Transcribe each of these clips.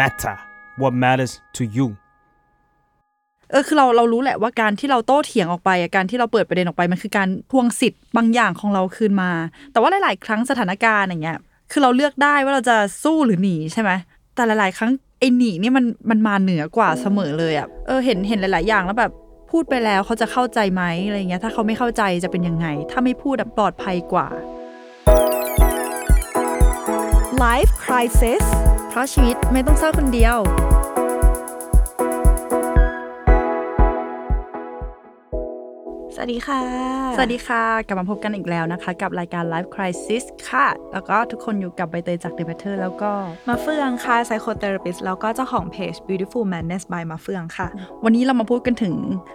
matter what matters to you เออคือเราเรารู้แหละว่าการที่เราโต้เถียงออกไปอะการที่เราเปิดประเด็นออกไปมันคือการทวงสิทธิ์บางอย่างของเราคืนมา แต่ว่าหลาย ๆ ครั้งสถานการณ์อย่างเงี้ยคือเราเลือกได้ว่าเราจะสู้หรือหนีใช่ไหมแต่หลาย ๆ ครั้งไอ้หนีนี่มันมันมาเหนือกว่าเสมอเลยอะเออเห็นเห็นหลาย ๆ อย่างแล้วแบบพูดไปแล้วเขาจะเข้าใจไหมอะไรเงี้ยถ้าเขาไม่เข้าใจจะเป็นยังไง ถ้าไม่พูดอะปลอดภัยกว่า Life Crisis เพ ราะชีวิตไม่ต้องเศร้าคนเดียว สวัสดีค่ะ สวัสดีค่ะ กลับมาพบกันอีกแล้วนะคะ กับรายการ Life Crisis ค่ะ แล้วก็ทุกคนอยู่กับใบเตยจาก The Matter แล้วก็ มาเฟืองค่ะ psychotherapist แล้วก็เจ้าของเพจ Beautiful Madness by มาเฟืองค่ะ วันนี้เรามาพูดกันถึง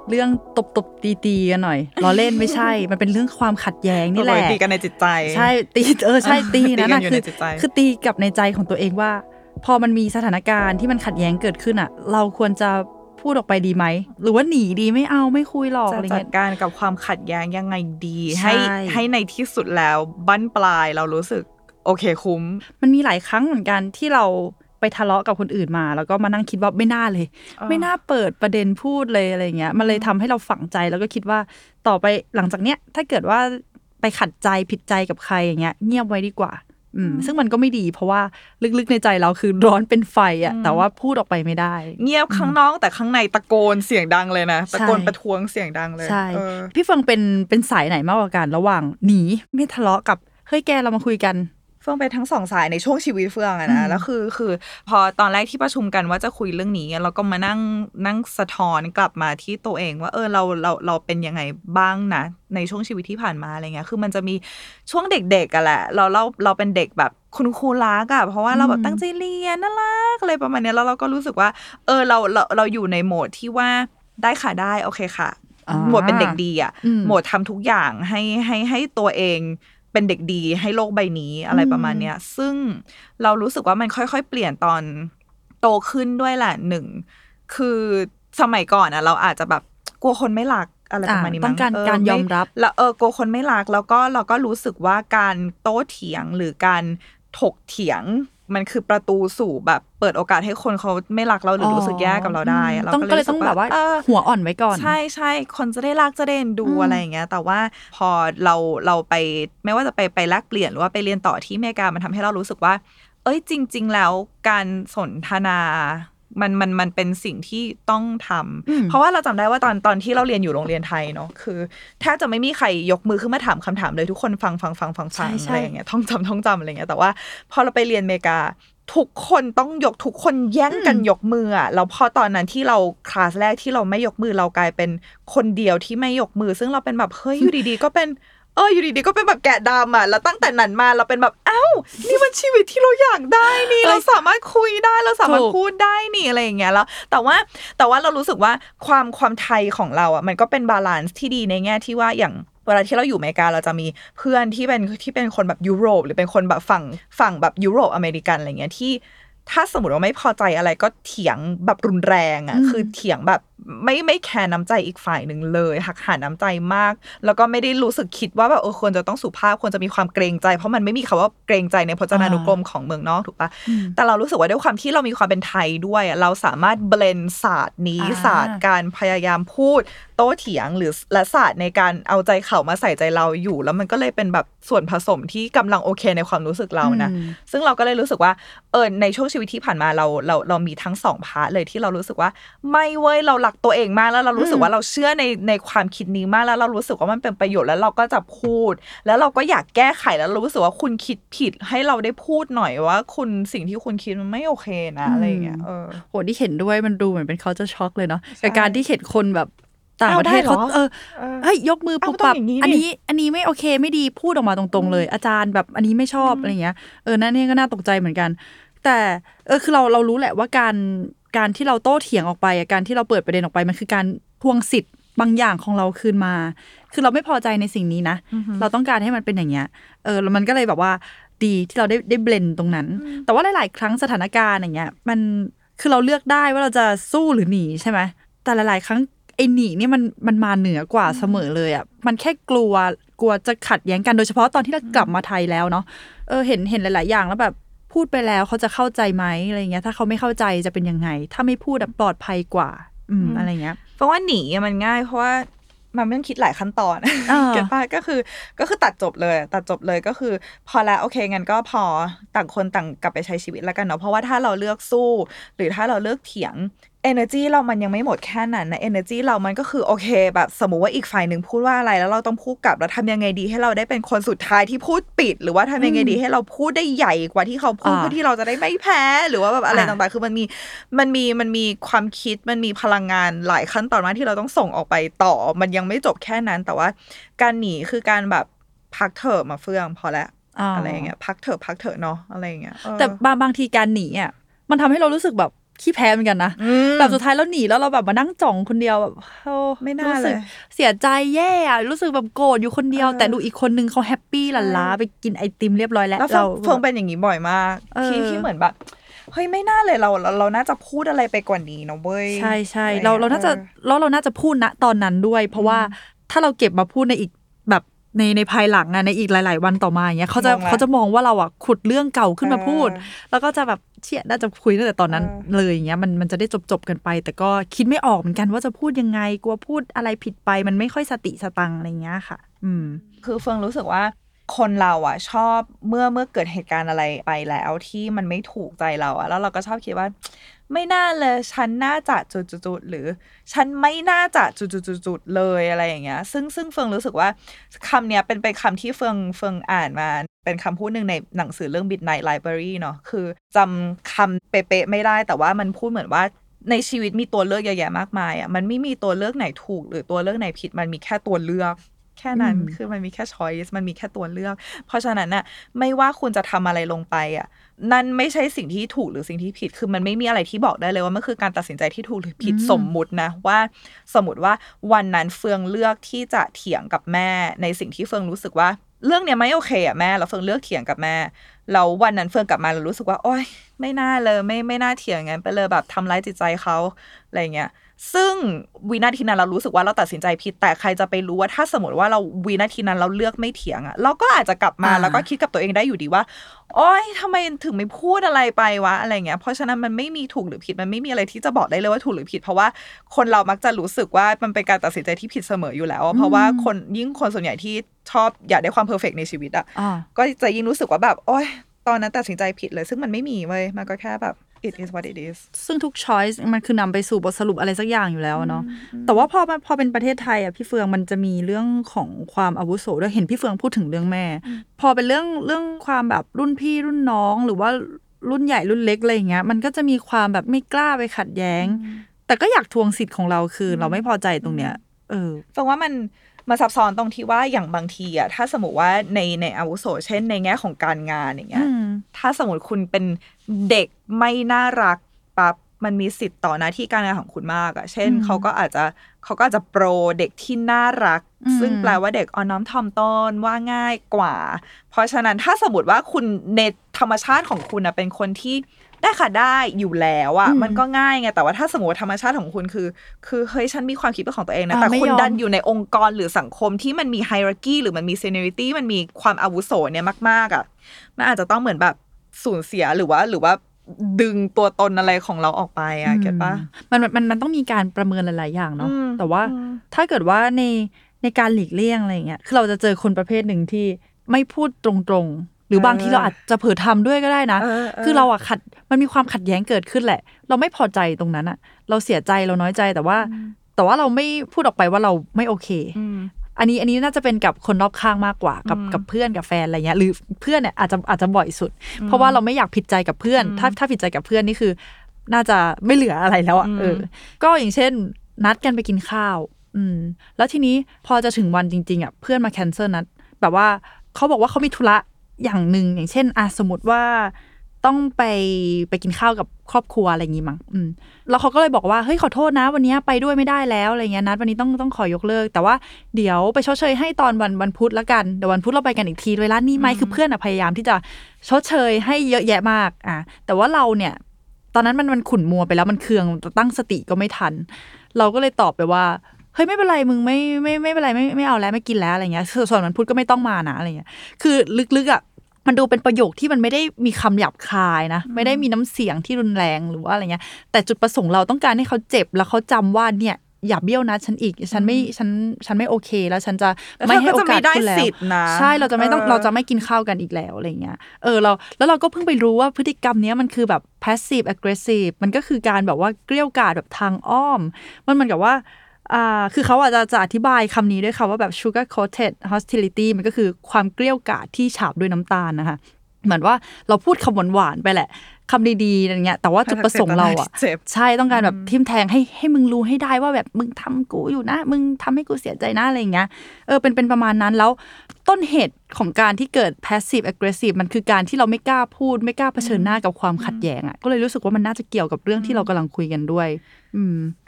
เรื่องตบตบตีตีๆกันหน่อยล้อเล่นไม่ใช่ มันเป็นเรื่องความขัดแย้งนี่แหละตีกันในจิตใจ ใช่ตีเออใช่ตีนะตีกันะนอยู่คืในจิตใจ คือตีกับในใจของตัวเองว่า พอมันมีสถานการณ์ที่มันขัดแย้งเกิดขึ้นอะเราควรจะพูดออกไปดีไหม หรือว่าหนีดีไม่เอาไม่คุยหรอกจะอะไรจัดเงี้ยการกับความขัดแย้งยังไงดีใช่ให้ให้ในที่สุดแล้วบั้นปลายเรารู้สึกโอเคคุ้ม มันมีหลายครั้งเหมือนกันที่เราไปทะเลาะกับคนอื่นมา แล้วก็มานั่งคิดว่าไม่น่าเลยอ่าไม่น่าเปิดประเด็นพูดเลยอะไรเงี้ยมันเลยทำให้เราฝังใจแล้วก็คิดว่าต่อไปหลังจากเนี้ยถ้าเกิดว่าไปขัดใจผิดใจกับใครอย่างเงี้ย เงียบไว้ดีกว่า อืมซึ่งมันก็ไม่ดีเพราะว่าลึกๆในใจเราคือร้อนเป็นไฟอะแต่ว่าพูดออกไปไม่ได้ เงียบข้างนอกแต่ข้างในตะโกนเสียงดังเลยนะตะโกนใช่ประท้วงเสียงดังเลยใช่เออพี่เฟิงเป็นเป็นสายไหนมากกว่ากันระหว่างหนีไม่ทะเลาะกับเฮ้ยแกเรามาคุยกัน เฟื่องเป็นทั้งสองสายในช่วงชีวิตเฟื่องอะอืนะมแล้วคือคือพอตอนแรกที่ประชุมกันว่าจะคุยเรื่องนี้เราก็มานั่งนั่งสะท้อนกลับมาที่ตัวเอง ว่าเออเราเราเราเป็นยังไงบ้างนะในช่วงชีวิตที่ผ่านมาอะไรเงี้ย คือมันจะมีช่วงเด็กๆอะแหละ เราเราเราเป็นเด็กแบบคุณครูรักอะเพราะว่าเราแบบตั้งใจเรียนน่ารักอะไรประมาณเนี้ยแล้วเราก็รู้สึกว่า เออเราเราเราอยู่ในโหมดที่ว่าได้ค่ะได้โอเคค่ะอ่าโหมดเป็นเด็กดีอะอืมโหมดทำทุกอย่างให้ให้ให้ตัวเอง เป็นเด็กดีให้โลกใบนี้อะไรประมาณเนี้ย ซึ่งเรารู้สึกว่ามันค่อยๆ เปลี่ยนตอนโตขึ้นด้วยแหละหนึ่ง คือสมัยก่อนอะเราอาจจะแบบกลัวคนไม่รักอะไรประมาณนี้อ่าต้องการมั้การเยอมรับแล้วเออกลัวคนไม่รักแล้วก็เราก็รู้สึกว่าการโต้เถียงหรือการถกเถียง มันคือประตูสู่แบบเปิดโอกาสให้คนเขาไม่รักเราหรือรู้สึกแย่กับเราได้อะต้องก็เลยรู้สึต้องแบบว่าเออหัวอ่อนไว้ก่อน ใช่ใช่คนจะได้รักจะได้เอ็นดูอืมอะไรอย่างเงี้ย แต่ว่าพอเราเราไปไม่ว่าจะไปไปแลกเปลี่ยนหรือว่าไปเรียนต่อที่อเมริกามันทำให้เรารู้สึกว่า เอ้ยจริง ๆ แล้วการสนทนา มันมันมันเป็นสิ่งที่ต้องทำอืมเพราะว่าเราจำได้ว่าตอนตอนที่เราเรียนอยู่โรงเรียนไทยเนาะคือแทบจะไม่มีใครยกมือขึ้นมาถามคำถามเลยทุกคนฟังฟังฟังฟังฟังใช่ใช่อะไรอย่างเงี้ยท่องจำท่องจำอะไรอย่างเงี้ยแต่ว่าพอเราไปเรียนอเมริกาทุกคนต้องยกทุกคนแย่งกันยกมืออะแล้วพอตอนนั้นที่เราคลาสแรกที่เราไม่ยกมือเรากลายเป็นคนเดียวที่ไม่ยกมือ ซึ่งเราเป็นแบบเฮ้ยอยู่ดีๆ ก็เป็น เอออยู่ดีๆก็เป็นแบบแกะดำอะแล้วตั้งแต่นั้นมาเราเป็นแบบอ้าวนี่มันชีวิตที่เราอยากได้นี่เอ้ยเราสามารถคุยได้เราสามารถถูกพูดได้นี่อะไรอย่างเงี้ยแล้ว แต่ว่าแต่ว่าเรารู้สึกว่าความความไทยของเราอะมันก็เป็น balance ที่ดีในแง่ที่ว่าอย่างเวลาที่เราอยู่อเมริกาเราจะมีเพื่อนที่เป็นที่เป็นคนแบบยุโรป หรือเป็นคนแบบฝั่งฝั่งแบบยุโรปอเมริกันอะไรเงี้ยที่ ถ้าสมมติว่าไม่พอใจอะไรก็เถียงแบบรุนแรงอะอืมคือเถียงแบบไม่ไม่แคร์น้ำใจอีกฝ่ายหนึ่งเลย หักหาน้ำใจมาก แล้วก็ไม่ได้รู้สึกคิดว่าแบบเออควรจะต้องสุภาพควรจะมีความเกรงใจ เพราะมันไม่มีคำว่าเกรงใจในพจนานุกรมของเมืองนอกถูกปะอืมแต่เรารู้สึกว่าด้วยความที่เรามีความเป็นไทยด้วยอะเราสามารถเบลนศาสตร์นี้อ่าศาสตร์การพยายามพูดโต้เถียงหรือและศาสตร์ในการเอาใจเขามาใส่ใจเราอยู่ แล้วมันก็เลยเป็นแบบส่วนผสมที่กำลังโอเคในความรู้สึกเรานะอืมซึ่งเราก็เลยรู้สึกว่าเออในช่วงชีวิตที่ผ่านมาเราเราเรามีทั้งสองพาร์ทเลยที่เรารู้สึกว่า ไม่เว้ยเรารักตัวเองมากแล้วเรารู้สึกว่าเราเชื่อในในความคิดนี้มากแล้วเรารู้สึกว่ามันเป็นประโยชน์แล้วเราก็จะพูด แล้วเราก็อยากแก้ไขแล้วเรารู้สึกว่าคุณคิดผิดให้เราได้พูดหน่อยว่า คุณสิ่งที่คุณคิดมันไม่โอเคนะอะไรอย่างเงี้ยเออโหที่เห็นด้วยมันดูเหมือนเป็นเขาจะช็อกเลยเนาะใช่กับการที่เห็นคนแบบ ต่างอ้าวประเทศได้เหรอเขาเออเออเฮ้ยยกมือปุบอ้าวปับต้องอย่างนี้ดิอันนี้ อันนี้ไม่โอเคไม่ดีพูดออกมาตรงๆ เลย อาจารย์แบบอันนี้ไม่ชอบอะไรเงี้ยเออนั่นนี่ก็น่าตกใจเหมือนกัน แต่เออคือเราเรารู้แหละว่าการการที่เราโต้เถียงออกไปอะการที่เราเปิดประเด็นออกไปมันคือการทวงสิทธิ์บางอย่างของเราคืนมา คือเราไม่พอใจในสิ่งนี้นะ เราต้องการให้มันเป็นอย่างเงี้ย เออแล้วมันก็เลยแบบว่าดีที่เราได้ได้เบลนตรงนั้น แต่ว่าหลาย ๆ ครั้งสถานการณ์อย่างเงี้ย มันคือเราเลือกได้ว่าเราจะสู้หรือหนีใช่ไหมแต่หลาย ๆ ครั้งไอ้หนีนี่มันมันมาเหนือกว่าเสมอเลยอะมันแค่กลัวกลัวจะขัดแย้งกันโดยเฉพาะตอนที่เรากลับมาไทยแล้วเนาะเออเห็นเห็นหลาย ๆ อย่างแล้วแบบพูดไปแล้วเขาจะเข้าใจไหมอะไรเงี้ย ถ้าเขาไม่เข้าใจจะเป็นยังไง ถ้าไม่พูดอะปลอดภัยกว่า อืมอะไรเงี้ยเพราะว่าหนีอะมันง่ายเพราะว่ามันไม่ต้องคิดหลายขั้นตอนอ่าเก็ตป่ะก็คือก็คือตัดจบเลย ตัดจบเลยก็คือ พอแล้วโอเคงั้นก็พอต่างคนต่างกลับไปใช้ชีวิตแล้วกันเนาะเพราะว่าถ้าเราเลือกสู้ หรือถ้าเราเลือกเถียง energy เรามันยังไม่หมดแค่นั้นนะ energy เรามันก็คือโอเคแบบสมมุติว่าอีกฝ่ายหนึ่งพูดว่าอะไรแล้วเราต้องพูดกลับแล้วทำยังไงดีให้เราได้เป็นคนสุดท้ายที่พูดปิด หรือว่าทำยังไงดีให้เราพูดได้ใหญ่กว่าที่เขาพูดอ่าเพื่อที่เราจะได้ไม่แพ้ หรือว่าแบบอะไรอ่าต่างๆ คือมันมีมันมีมันมีความคิดมันมีพลังงานหลายขั้นตอนมากที่เราต้องส่งออกไปต่อ มันยังไม่จบแค่นั้น แต่ว่าการหนีคือการแบบพักเถอะมาเฟืองพอแล้วาอะไรอย่างเงี้ยพักเถอะพักเถอะเนาะอะไรอย่างเงี้ยเออแต่บางบางทีการหนีอะมันทำให้เรารู้สึกแบบ ขี้แพ้เหมือนกันนะอืมแบบสุดท้ายแล้วหนีแล้วเราแบบมานั่งจ่องคนเดียวแบบโอ้ไม่น่ารู้สึกเลยเสียใจแย่อะรู้สึกแบบโกรธอยู่คนเดียวเออแต่ดูอีกคนนึงเขาแฮปปี้หลั่นล้าใช่ไปกินไอติมเรียบร้อยแล้วแล้วเฟิเรางเฟิงเป็นอย่างนี้บ่อยมากเออที่ที่เหมือนแบบเฮ้ยไม่น่าเลยเราเราเราน่าจะพูดอะไรไปกว่านี้เนอะเว้ยใช่ใช่อะไรเราเราน่าจะออแล้วเราน่าจะพูดณตอนนั้นด้วย เพราะว่าถ้าเราเก็บมาพูดในอีกแบบ ในในภายหลังอะในอีกหลาย ๆ วันต่อมาอย่างเงี้ยเขาจะงงละเขาจะมองว่าเราอะขุดเรื่องเก่าขึ้นมาพูดเออแล้วก็จะแบบเชี่ยน่าจะคุยตั้งแต่ตอนนั้นเออเลยอย่างเงี้ยมันมันจะได้จบจบๆกันไป แต่ก็คิดไม่ออกเหมือนกันว่าจะพูดยังไงกลัวพูดอะไรผิดไป มันไม่ค่อยสติสตังค์อะไรเงี้ยค่ะ อืม คือเฟิงรู้สึกว่า คนเราอะ ชอบเมื่อเมื่อเกิดเหตุการณ์อะไรไปแล้วที่มันไม่ถูกใจเราอะ แล้วเราก็ชอบคิดว่า ไม่น่าเลย ฉันน่าจะจุดๆหรือ ฉันไม่น่าจะจุดๆเลยอะไรอย่างเงี้ย ซึ่งซึ่งเฟิงรู้สึกว่าคำเนี้ยเป็นเป็นคำที่เฟิงเฟิงอ่านมาเป็นคำพูดหนึ่งในหนังสือเรื่อง Midnight Library เนาะคือจำคำเป๊ะๆไม่ได้ แต่ว่ามันพูดเหมือนว่าในชีวิตมีตัวเลือกเยอะแยะมากมายอะมันไม่มีตัวเลือกไหนถูก หรือตัวเลือกไหนผิดมันมีแค่ตัวเลือก แค่นั้นอืมคือมันมีแค่ choice มันมีแค่ตัวเลือก เพราะฉะนั้นน่ะไม่ว่าคุณจะทำอะไรลงไปอะนั่นไม่ใช่สิ่งที่ถูกหรือสิ่งที่ผิด คือมันไม่มีอะไรที่บอกได้เลยว่ามันคือการตัดสินใจที่ถูกหรือผิดอืมสมมุตินะว่า สมมติว่าวันนั้นเฟืองเลือกที่จะเถียงกับแม่ ในสิ่งที่เฟืองรู้สึกว่า เรื่องเนี้ยไม่โอเคอะแม่แล้วเฟืองเลือกเถียงกับแม่แล้ววันนั้นเฟืองกลับมาแล้วรู้สึกว่าโอ๊ยไม่น่าเลย ไม่ไม่น่าเถียงงั้นไปเลยแบบทำร้ายจิตใจเขาอะไรเงี้ย ซึ่งวินาทีนั้นเรารู้สึกว่าเราตัดสินใจผิด แต่ใครจะไปรู้ว่าถ้าสมมติว่าเราวินาทีนั้นเราเลือกไม่เถียงอะเราก็อาจจะกลับมาอ่าแล้วก็คิดกับตัวเองได้อยู่ดีว่าโอ๊ยทำไมถึงไม่พูดอะไรไปวะอะไรเงี้ย เพราะฉะนั้นมันไม่มีถูกหรือผิดมันไม่มีอะไรที่จะบอกได้เลยว่าถูกหรือผิด เพราะว่าคนเรามักจะรู้สึกว่ามันเป็นการตัดสินใจที่ผิดเสมออยู่แล้วอะเพราะว่าคนยิ่งคนส่วนใหญ่ที่ชอบอยากได้ความ perfect ในชีวิตอะอ่าก็จะยิ่งรู้สึกว่าแบบโอ๊ยตอนนั้นตัดสินใจผิดเลย ซึ่งมันไม่มีเว้ยมันก็แค่แบบ it is what it is ซึ่งทุก choice มันคือนำไปสู่บทสรุปอะไรสักอย่างอยู่แล้วเนาะ แต่ว่าพอมาพอเป็นประเทศไทยอะพี่เฟืองมันจะมีเรื่องของความอาวุโสด้วยเห็นพี่เฟืองพูดถึงเรื่องแม่ พอเป็นเรื่องเรื่องความแบบรุ่นพี่รุ่นน้องหรือว่ารุ่นใหญ่รุ่นเล็กอะไรอย่างเงี้ย มันก็จะมีความแบบไม่กล้าไปขัดแย้ง แต่ก็อยากทวงสิทธิ์ของเราคือ เราไม่พอใจตรงเนี้ย เออฟังว่ามัน มาซับซ้อนตรงที่ว่าอย่างบางทีอะถ้าสมมติว่าในในอาวุโสเช่น ในแง่ของการงานอย่างเงี้ยอืมถ้าสมมติคุณเป็นเด็กไม่น่ารักปั๊บมันมีสิทธิ์ต่อหน้าที่การงานของคุณมากอะเช่นอืมเขาก็อาจจะเขาก็อาจจะโปรเด็กที่น่ารักอืมซึ่งแปลว่าเด็กอ่อนน้อมถ่อมตนว่าง่ายกว่า เพราะฉะนั้นถ้าสมมติว่าคุณในธรรมชาติของคุณอะเป็นคนที่ ได้ค่ะได้อยู่แล้วอะอืมมันก็ง่ายไงแต่ว่าถ้าสมมติว่าธรรมชาติของคุณคือ คือเฮ้ยฉันมีความคิดเป็นของตัวเองนะอ่าแต่ไม่คุณยอมดันอยู่ในองค์กรหรือสังคมที่มันมีไฮรักีหรือมันมีเซเน r ริตี้มันมีความอาวุโสเนี่ยมาก ๆอะมันอาจจะต้องเหมือนแบบสูญเสียหรือว่าหรือว่าดึงตัวตนอะไรของเราออกไปอะเก็ตปะมันมันมันมันต้องมีการประเมินหลาย ๆ อย่างเนาะอืมแต่ว่าอืมถ้าเกิดว่าในในการหลีกเลี่ยงอะไรอย่างเงี้ยคือเราจะเจอคนประเภทหนึ่งที่ไม่พูดตรงๆ หรือบางทีเราอาจจะเผลอทำด้วยก็ได้นะเออเออคือเราอะขัดมันมีความขัดแย้งเกิดขึ้นแหละ เราไม่พอใจตรงนั้นอะเราเสียใจเราน้อยใจแต่ว่า แต่ว่าเราไม่พูดออกไปว่าเราไม่โอเคอืมอันนี้อันนี้น่าจะเป็นกับคนรอบข้างมากกว่ากับอืมกับเพื่อนกับแฟนอะไรเงี้ยหรือเพื่อนเนี่ยอาจจะอาจจะบ่อยสุด เพราะว่าเราไม่อยากผิดใจกับเพื่อน ถ้าถ้าผิดใจกับเพื่อนนี่คือ น่าจะไม่เหลืออะไรแล้วอะอืมเออ ก็อย่างเช่น นัดกันไปกินข้าว อืม แล้วทีนี้พอจะถึงวันจริง ๆอะเพื่อนมาแคนเซิลนัดแบบว่าเขาบอกว่าเขามีธุระ อย่างหนึ่งอย่างเช่นอะสมมติว่าต้องไปไปกินข้าวกับครอบครัวอะไรอย่างงี้มั้งอืมแล้วเขาก็เลยบอกว่าเฮ้ยขอโทษนะ วันนี้ไปด้วยไม่ได้แล้วอะไรเงี้ยนัดวันนี้ต้องต้องขอยกเลิก แต่ว่าเดี๋ยวไปชดเชยให้ตอนวันวันพุธละกันเดี๋ยววันพุธเราไปกันอีกทีเวลานี้ไหมคือเพื่อนอะพยายามที่จะชดเชยให้เยอะแยะมากอะแต่ว่าเราเนี่ย ตอนนั้นมันมันขุ่นมัวไปแล้วมันเคืองตั้งสติก็ไม่ทัน เราก็เลยตอบไปว่าเฮ้ยไม่เป็นไรมึงไม่ไม่ไม่เป็นไรไม่ไม่เอาแล้วไม่กินแล้วอะไรเงี้ยส่วนส่วนวันพุธก็ไม่ต้องมานะอะไรเงี้ยคือลึกๆอะ มันดูเป็นประโยคที่มันไม่ได้มีคำหยาบคายนะ ไม่ได้มีน้ำเสียงที่รุนแรงหรือว่าอะไรเงี้ย แต่จุดประสงค์เราต้องการให้เขาเจ็บแล้วเขาจำว่าเนี่ยอย่าเบี้ยวนะฉันอีกฉันไม่ฉันฉันไม่โอเค แล้วฉันจะแล้วไม่เธอให้ก็โอจะกาไม่สได้คุณแล้วสิทธิ์นะใช่เราจะไม่ต้องเออเราจะไม่กินข้าวกันอีกแล้วอะไรเงี้ยเออเราแล้วเราก็เพิ่งไปรู้ว่าพฤติกรรมเนี้ยมันคือแบบ passive aggressive มันก็คือการแบบว่าเกลี้ยวกล่อมแบบทางอ้อม มันเหมือนกับว่า อ่าคือเขาอาจจะจะอธิบายคำนี้ด้วยค่ะว่าแบบ sugar coated hostility มันก็คือความเกลี้ยวกล่อมที่ฉาบด้วยน้ำตาลนะคะเหมือนว่าเราพูดคำหวานๆไปแหละคำดีๆอะไรเงี้ยแต่ว่าจุดประสงค์เราอะเจ็บใช่ต้องการแบบทิมแทงให้ให้มึงรู้ให้ได้ว่าแบบมึงทำกูอยู่นะ มึงทำให้กูเสียใจนะอะไรอย่างเงี้ยเออเป็นเป็นประมาณนั้นแล้วต้นเหตุของการที่เกิด passive aggressive มันคือการที่เราไม่กล้าพูด ไม่กล้าเผชิญหน้ากับความขัดแย้งอะก็เลยรู้สึกว่ามันน่าจะเกี่ยวกับเรื่องที่เรากำลังคุยกันด้วยอืม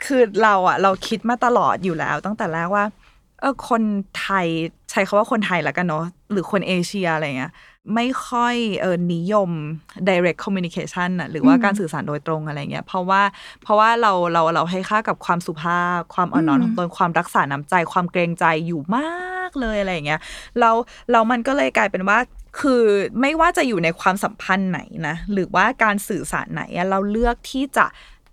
คือเราอะเราคิดมาตลอดอยู่แล้ว ตั้งแต่แรกว่าเออคนไทยใช้คาว่าคนไทยแล้วกันเนาะหรือคนเอเชียอะไรเงี้ยไม่ค่อยเออนิยม direct communication อะหรือว่าการสื่อสารโดยตรงอะไรเงี้ยเพราะว่าเพราะว่าเราเราเราให้ค่ากับความสุภาพ ความอ่อนน้อมอืมถ่อมตนความรักษาน้ำใจความเกรงใจอยู่มากเลยอะไรเงี้ยเราเรามันก็เลยกลายเป็นว่าคือไม่ว่าจะอยู่ในความสัมพันธ์ไหนนะหรือว่าการสื่อสารไหนอะเราเลือกที่จะ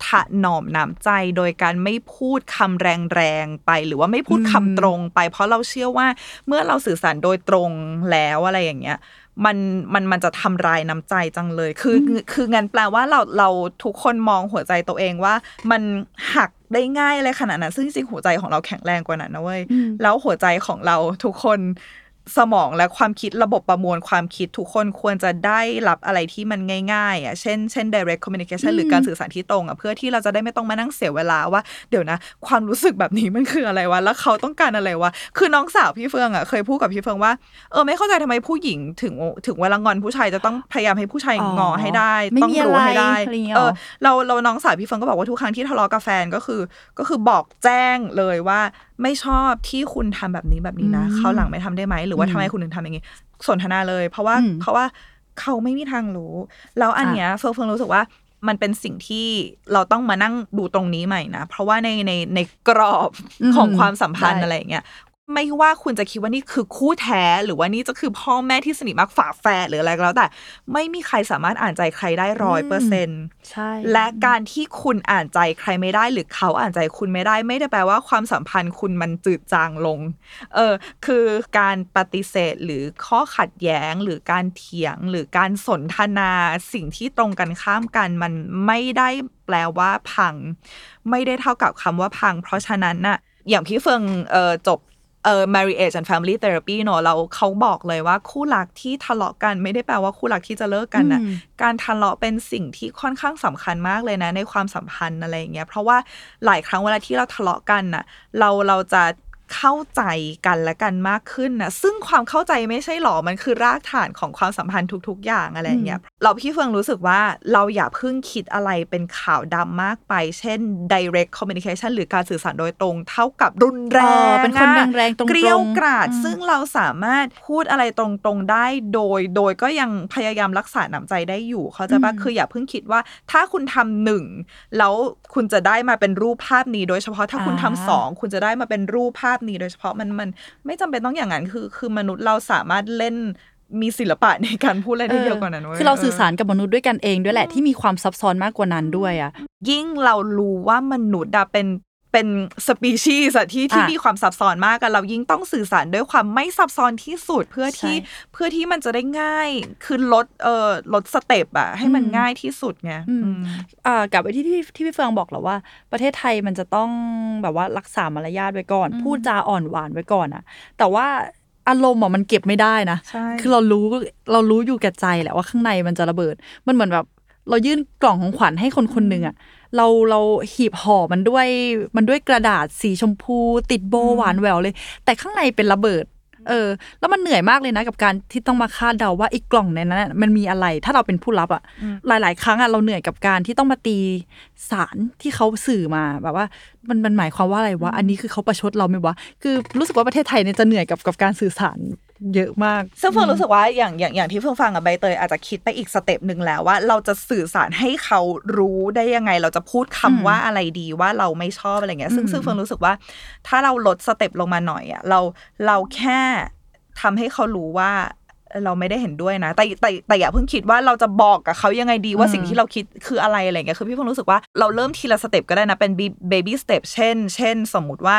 ถนอมน้ำใจโดยการไม่พูดคำแรงๆไป หรือว่าไม่พูดคำตรงไป เพราะเราเชื่อว่าเมื่อเราสื่อสารโดยตรงแล้วอะไรอย่างเงี้ยมันมันมันจะทำลายน้ำใจจังเลย คืออคืองั้นแปลว่าเราเราทุกคนมองหัวใจตัวเองว่า มันหักได้ง่ายอะไรขนาดนั้น ซึ่งจริงๆหัวใจของเราแข็งแรงกว่านั้นนะเว้ยอืมแล้วหัวใจของเราทุกคน สมองและความคิดระบบประมวลความคิดทุกคนควรจะได้รับอะไรที่มันง่ายๆอะเช่นเช่น direct communication หรือการสื่อสารที่ตรงอะเพื่อที่เราจะได้ไม่ต้องมานั่งเสียเวลาว่า เดี๋ยวนะ ความรู้สึกแบบนี้มันคืออะไรวะแล้วเขาต้องการอะไรวะคือน้องสาวพี่เฟืองอะเคยพูดกับพี่เฟืองว่าเออไม่เข้าใจทำไมผู้หญิงถึงถึงเวลางอนผู้ชายจะต้องพยายามให้ผู้ชายอ๋องอให้ได้ไม่ต้องมีรู้ให้ได้อะไรอะไรอย่างเงี้ยเออหรอเราเราน้องสาวพี่เฟิร์นก็บอกว่าทุกครั้งที่ทะเลาะกับแฟนก็คือ ก็คือบอกแจ้งเลยว่า ไม่ชอบที่คุณทำแบบนี้แบบนี้นะอืมคราวหลังไม่ทำได้ไหม หรือว่าอืมทำไมคุณถึงทำอย่างนี้ สนทนาเลย เพราะว่าอืมเพราะว่าเขาไม่มีทางรู้ แล้วอันเนี้ยเฟิร์นเฟิร์นรู้สึกว่ามันเป็นสิ่งที่เราต้องมานั่งดูตรงนี้ใหม่นะ เพราะว่าในในในกรอบอืมของความสัมพันธ์ได้อะไรอย่างเงี้ย ไม่ว่าคุณจะคิดว่านี่คือคู่แท้หรือว่านี่จะคือพ่อแม่ที่สนิทมากฝาแฝดหรืออะไรก็แล้ว แต่ไม่มีใครสามารถอ่านใจใครได้ร้อยเปอร์เซ็นต์ใช่และการที่คุณอ่านใจใครไม่ได้หรือเขาอ่านใจคุณไม่ได้ไม่ได้แปลว่าความสัมพันธ์คุณมันจืดจางลง เออคือการปฏิเสธหรือข้อขัดแย้งหรือการเถียงหรือการสนทนาสิ่งที่ตรงกันข้ามกันมันไม่ได้แปลว่าพัง ไม่ได้เท่ากับคำว่าพัง เพราะฉะนั้นน่ะอย่างพี่เฟิงเออจบ เอ่อ marriage and family therapy เนอะเราเขาบอกเลยว่าคู่รักที่ทะเลาะกันไม่ได้แปลว่าคู่รักที่จะเลิกกันนะอืมการทะเลาะเป็นสิ่งที่ค่อนข้างสำคัญมากเลยนะ ในความสัมพันธ์อะไรอย่างเงี้ยเพราะว่าหลายครั้งเวลาที่เราทะเลาะกันน่ะ เราเราจะ เข้าใจกันและกันมากขึ้นนะซึ่งความเข้าใจไม่ใช่หรอมันคือรากฐานของความสัมพันธ์ทุก ๆ อย่างอะไรอย่างเงี้ยเราพี่เฟืองรู้สึกว่าเราอย่าเพิ่งคิดอะไรเป็นข่าวดำมากไป เช่น direct communication หรือการสื่อสารโดยตรง เท่ากับรุนแรเอองเป็นคนอะแรงๆตรงๆเกลียวกราดอืมซึ่งเราสามารถพูดอะไรตรงๆได้โดย โดยก็ยังพยายามรักษาน้ำใจได้อยู่เขาใจปะอืมคืออย่าเพิ่งคิดว่าถ้าคุณทำหนึ่งแล้วคุณจะได้มาเป็นรูปภาพนี้ โดยเฉพาะถ้าคุณทำสองคุณจะได้มาเป็นรูปภาพนี้โดยเฉพาะมันมันไม่จำเป็นต้องอย่างนั้นคือ คือมนุษย์เราสามารถเล่นมีศิลปะในการพูดอะไรได้เยอะกว่านั้นว้ยคือเราสื่อสารกับมนุษย์ด้วยกันเองด้วยแหละที่มีความซับซ้อนมากกว่านั้นด้วยอะยิ่งเรารู้ว่ามนุษย์อะเป็น เป็นสปีชีส์อะที่ที่อะมีความซับซ้อนมากอะเรายิ่งต้องสื่อสารด้วยความไม่ซับซ้อนที่สุดเพื่อที่ใช่เพื่อที่มันจะได้ง่าย คือลดเอ่อลดสเต็ปอะให้มันอืมง่ายที่สุดไงอืมอืมอ่ากลับไปที่ที่ที่พี่เฟืองบอกแหล้วว่า ประเทศไทยมันจะต้องแบบว่ารักษามารยาทไว้ก่อนอืมพูดจาอ่อนหวานไว้ก่อนอะแต่ว่าอารมณ์อะมันเก็บไม่ได้นะใช่คือเรารู้เรารู้อยู่แก่ใจแหละว่าข้างในมันจะระเบิด มันเหมือนแบบ เรายื่นกล่องของขวัญให้คนคนหนึ่งอะ เราเราหีบห่อมันด้วย มันด้วยกระดาษสีชมพู ติดโบว์หวานแหววเลย แต่ข้างในเป็นระเบิด เออ แล้วมันเหนื่อยมากเลยนะกับการที่ต้องมาคาดเดาว่าไอ้กล่องในนั้นน่ะมันมีอะไร ถ้าเราเป็นผู้รับอะอืมหลาย ๆ ครั้งอะเราเหนื่อยกับการที่ต้องมาตีสารที่เขาสื่อมาแบบว่า มันมันหมายความว่าอะไรวะอันนี้คือเขาประชดเราไหมวะคือรู้สึกว่าประเทศไทยเนี่ยจะเหนื่อยกับกับการสื่อสาร เยอะมาก ซึ่งเฟิงรู้สึกว่าอย่างอย่างอย่างที่เฟิงฟังกับใบเตยอาจจะคิดไปอีก step หนึ่งแล้วว่า เราจะสื่อสารให้เขารู้ได้ยังไง เราจะพูดคำอืมว่าอะไรดีว่าเราไม่ชอบอะไรเงี้ย ซึ่งอืมซึ่งเฟิงรู้สึกว่า ถ้าเราลด step ลงมาหน่อยอะเราเราแค่ทำให้เขารู้ว่าเราไม่ได้เห็นด้วยนะ แต่แต่แต่อย่าเพิ่งคิดว่าเราจะบอกกับเขายังไงดีว่าอืมสิ่งที่เราคิดคืออะไรอะไรเงี้ยคือพี่เฟืองรู้สึกว่าเราเริ่มทีละ step ก็ได้นะเป็น baby step เช่น เช่น สมมุติว่า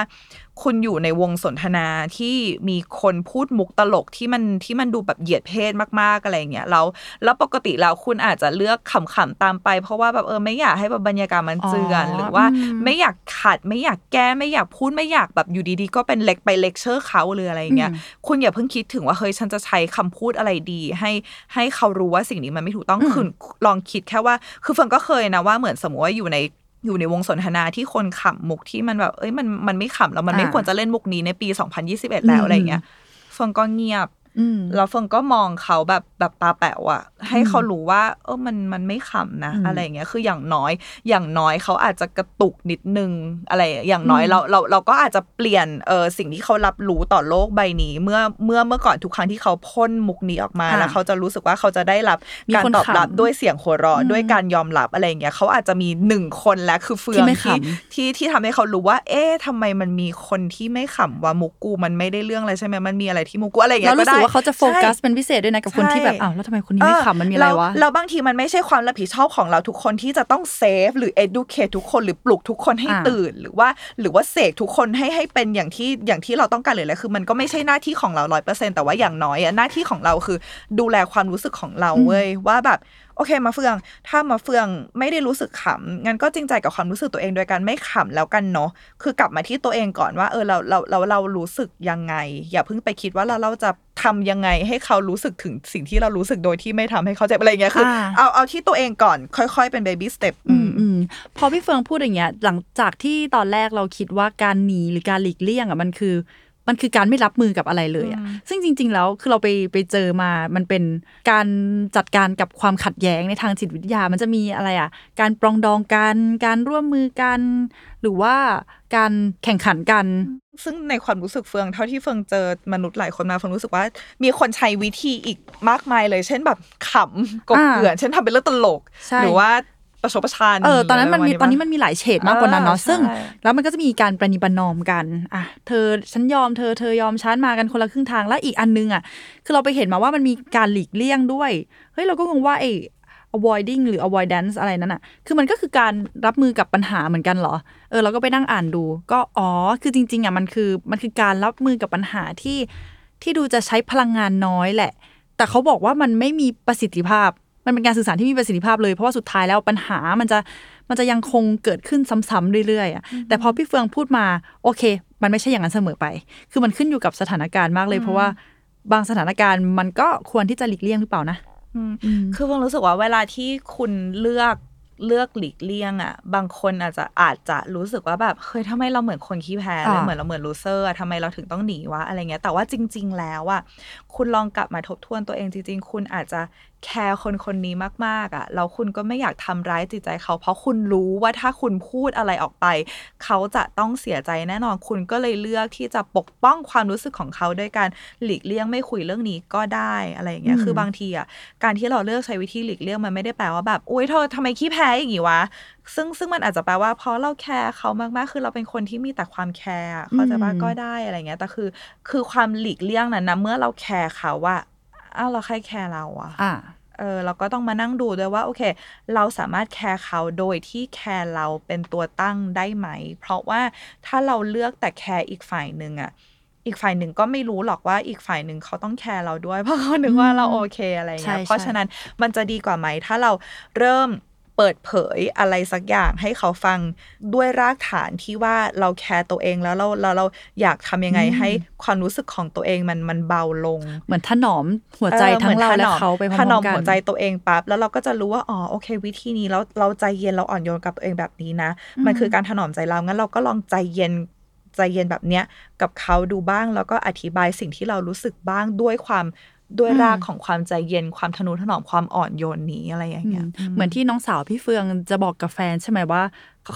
คุณอยู่ในวงสนทนาที่มีคนพูดมุกตลกที่มันที่มันดูแบบเหยียดเพศมากๆอะไรเงี้ยแล้วแล้วปกติแล้วคุณอาจจะเลือกขำๆตามไป เพราะว่าแบบเออไม่อยากให้แบบบรรยากาศมันเจื่อนอ๋อหรือว่าอืมไม่อยากขัดไม่อยากแก้ไม่อยากพูดไม่อยากแบบอยู่ดีๆ ก็เป็นเล็กไปเลคเชอร์เขาหรืออะไรเงี้ยอืมคุณอย่าเพิ่งคิดถึงว่าเฮ้ยฉันจะใช้คำพูดอะไรดี ให้ให้เขารู้ว่าสิ่งนี้มันไม่ถูกต้องอืมคือลองคิดแค่ว่า คือเฟิร์นก็เคยนะว่าเหมือนสมมติว่าอยู่ใน อยู่ในวงสนทนาที่คนขำมุกที่มันแบบ เอ้ยมันมันไม่ขำแล้วมันไม่อ่าควรจะเล่นมุกนี้ในปี 2021 แล้วอะไรเงี้ยเฟิร์นก็เงียบอืม แล้วเฟิร์นก็มองเขาแบบแบบตาแป๋วอะให้เขารู้ว่า เออมันมันไม่ขำนะอืมอะไรอย่างเงี้ยคืออย่างน้อย อย่างน้อยเขาอาจจะกระตุกนิดนึงอะไรอย่างน้อยอืมเราเราเราก็อาจจะเปลี่ยนเออสิ่งที่เขารับรู้ต่อโลกใบนี้ เมื่อเมื่อเมื่อก่อนทุกครั้งที่เขาพ่นมุกนี้ออกมาอ่าแล้วเขาจะรู้สึกว่าเขาจะได้รับมีการคนตอบรับขำด้วยเสียงหัวเราะอืมด้วยการยอมรับอะไรอย่างเงี้ยเขาอาจจะมีหนึ่งคนแล้วคือเฟืที่องไม่ขที่ที่ที่ทำให้เขารู้ว่า เอ๊ะทำไมมันมีคนที่ไม่ขำว่ามุกกูมันไม่ได้เรื่องอะไรใช่ไหมมันมีอะไรที่มุกกูอะไรอย่างแล้เงี้วยรู้สึกได้ว่าเขาจะโฟกัสใช่เป็นพิเศษด้วยนะกับคนใช่ที่แบบอ้าวแล้วทำไมคนนี้ไม่ขำมันมีอะไรวะเราบางทีมันไม่ใช่ความรับผิดชอบของเราทุกคนที่จะต้องเซฟหรือ educate ทุกคนหรือปลุกทุกคนให้อ่าตื่น หรือว่าหรือว่าเสกทุกคนให้ให้เป็นอย่างที่อย่างที่เราต้องการเลยแหละคือ มันก็ไม่ใช่หน้าที่ของเราร้อยเปอร์เซ็นแต่ว่าอย่างน้อยอะหน้าที่ของเราคือดูแลความรู้สึกของเราเว้ยว่าแบบโอเคมาเฟือง ถ้ามาเฟืองไม่ได้รู้สึกขำงั้นก็จริงใจกับความรู้สึกตัวเองโดยการไม่ขำแล้วกันเนาะคือกลับมาที่ตัวเองก่อนว่าเออเราเราเราเรารู้สึกยังไง อย่าเพิ่งไปคิดว่าเราเราจะทำยังไงให้เขารู้สึกถึงสิ่งที่เรารู้สึกโดยที่ไม่ทำให้เขาเจ็บอะไรอย่างเงี้ยคืออ่าเอาเอาที่ตัวเองก่อนค่อย ๆ เป็น baby step อืมอืมพอพี่เฟืองพูดอย่างเงี้ยหลังจากที่ตอนแรกเราคิดว่าการหนีหรือการหลีกเลี่ยงอะมันคือ มันคือการไม่รับมือกับอะไรเลยอะอืมซึ่งจริง ๆ แล้วคือเราไปไปเจอมา มันเป็นการจัดการกับความขัดแย้งในทางจิตวิทยา มันจะมีอะไรอะการปรองดองกัน การร่วมมือกัน หรือว่าการแข่งขันกัน ซึ่งในความรู้สึกเฟืองเท่าที่เฟืองเจอมนุษย์หลายคนมาเฟืองรู้สึกว่า มีคนใช้วิธีอีกมากมายเลย เช่นแบบขำกบอ่าเกลื่อนเช่นทำเป็นเรื่องตลกใช่หรือว่า ประชดประชันเออตอนนั้นมันมีะไรตอนนี้ปะมันมีหลายเฉดมากกว่านั้นเนาะเออซึ่งใช่แล้วมันก็จะมีการประนีประนอมกันอะเธอฉันยอมเธอเธอยอมฉันมากันคนละครึ่งทางแล้วอีกอันนึงอะคือเราไปเห็นมาว่ามันมีการหลีกเลี่ยงด้วยเฮ้ยเราก็งงว่าไอ้ avoiding หรือ avoidance อะไรนั้นอะคือมันก็คือการรับมือกับปัญหาเหมือนกันเหรอ เออ เราก็ไปนั่งอ่านดู ก็ อ๋อ คือจริง ๆอะมันคือ มันคือการรับมือกับปัญหาที่ ที่ดูจะใช้พลังงานน้อยแหละ แต่เขาบอกว่ามันไม่มีประสิทธิภาพ มันเป็นการสื่อสารที่มีประสิทธิภาพเลย เพราะว่าสุดท้ายแล้วปัญหามันจะมันจะยังคงเกิดขึ้นซ้ำๆเรื่อยๆอะแต่พอพี่เฟืองพูดมาโอเค มันไม่ใช่อย่างนั้นเสมอไป คือมันขึ้นอยู่กับสถานการณ์มากเลย เพราะว่าบางสถานการณ์มันก็ควรที่จะหลีกเลี่ยงหรือเปล่านะอืมอืมคือเพิ่งรู้สึกว่าเวลาที่คุณเลือกเลือกหลีกเลี่ยงอะ บางคนอาจจะอาจจะรู้สึกว่าแบบเฮ้ยทำไมเราเหมือนคนขี้แพ้เลยอ่าเหมือนเราเหมือนลูเซอร์อะทำไมเราถึงต้องหนีวะอะไรเงี้ย แต่ว่าจริง ๆ แล้วอะคุณลองกลับมาทบทวนตัวเองจริง ๆ คุณอาจจะ แคร์คนคนนี้มากๆอะแล้วคุณก็ไม่อยากทำร้ายจิตใจเขา เพราะคุณรู้ว่าถ้าคุณพูดอะไรออกไป เขาจะต้องเสียใจแน่นอนคุณก็เลยเลือกที่จะปกป้องความรู้สึกของเขาด้วยการหลีกเลี่ยงไม่คุยเรื่องนี้ก็ได้อะไรอย่างเงี้ยอืมคือบางทีอะการที่เราเลือกใช้วิธีหลีกเลี่ยงมันไม่ได้แปลว่าแบบอุ้ยเธอทำไมขี้แพ้อย่างงี้วะซึ่งซึ่งมันอาจจะแปลว่าเพราะเราแคร์เขามากๆ คือเราเป็นคนที่มีแต่ความแคร์อะเขาใจะว่าอืมก็ได้อะไรเงี้ยแต่คือ คือความหลีกเลี่ยงนั้นนะเมื่อเราแคร์เขาว่า อ้าวแล้วใครแคร์เราอะอ่าเออเราก็ต้องมานั่งดูด้วยว่าโอเค เราสามารถแคร์เขาโดยที่แคร์เราเป็นตัวตั้งได้ไหม เพราะว่าถ้าเราเลือกแต่แคร์อีกฝ่ายหนึ่งอะอีกฝ่ายหนึ่งก็ไม่รู้หรอกว่าอีกฝ่ายหนึ่งเขาต้องแคร์เราด้วย เพราะเขานึกว่าเราโอเคอะไรเงี้ยใช่เพราะใช่ฉะนั้นมันจะดีกว่าไหมถ้าเราเริ่มเปิดเผยอะไรสักอย่างให้เขาฟังด้วยรากฐานที่ว่าเราแคร์ตัวเองแล้วเราเราเราอยากทำยังไงให้ความรู้สึกของตัวเองมันมันเบาลง เหมือนถนอมหัวใจออทั้งเราหมือนและถนอมเขาไปพร้ถนออมมๆกันหัวใจตัวเองปั๊บแล้วเราก็จะรู้ว่าอ๋อโอเค วิธีนี้เราเราใจเย็นเราอ่อนโยนกับตัวเองแบบนี้นะ มันคือการถนอมใจเรางั้นเราก็ลองใจเย็นใจเย็นแบบเนี้ยกับเขาดูบ้างแล้วก็อธิบายสิ่งที่เรารู้สึกบ้างด้วยความ ด้วยอืมรากของความใจเย็นความทนุถนอมความอ่อนโยนนี้อะไรอย่างเงี้ยอืมเหมือนที่น้องสาวพี่เฟืองจะบอกกับแฟนใช่ไหมว่า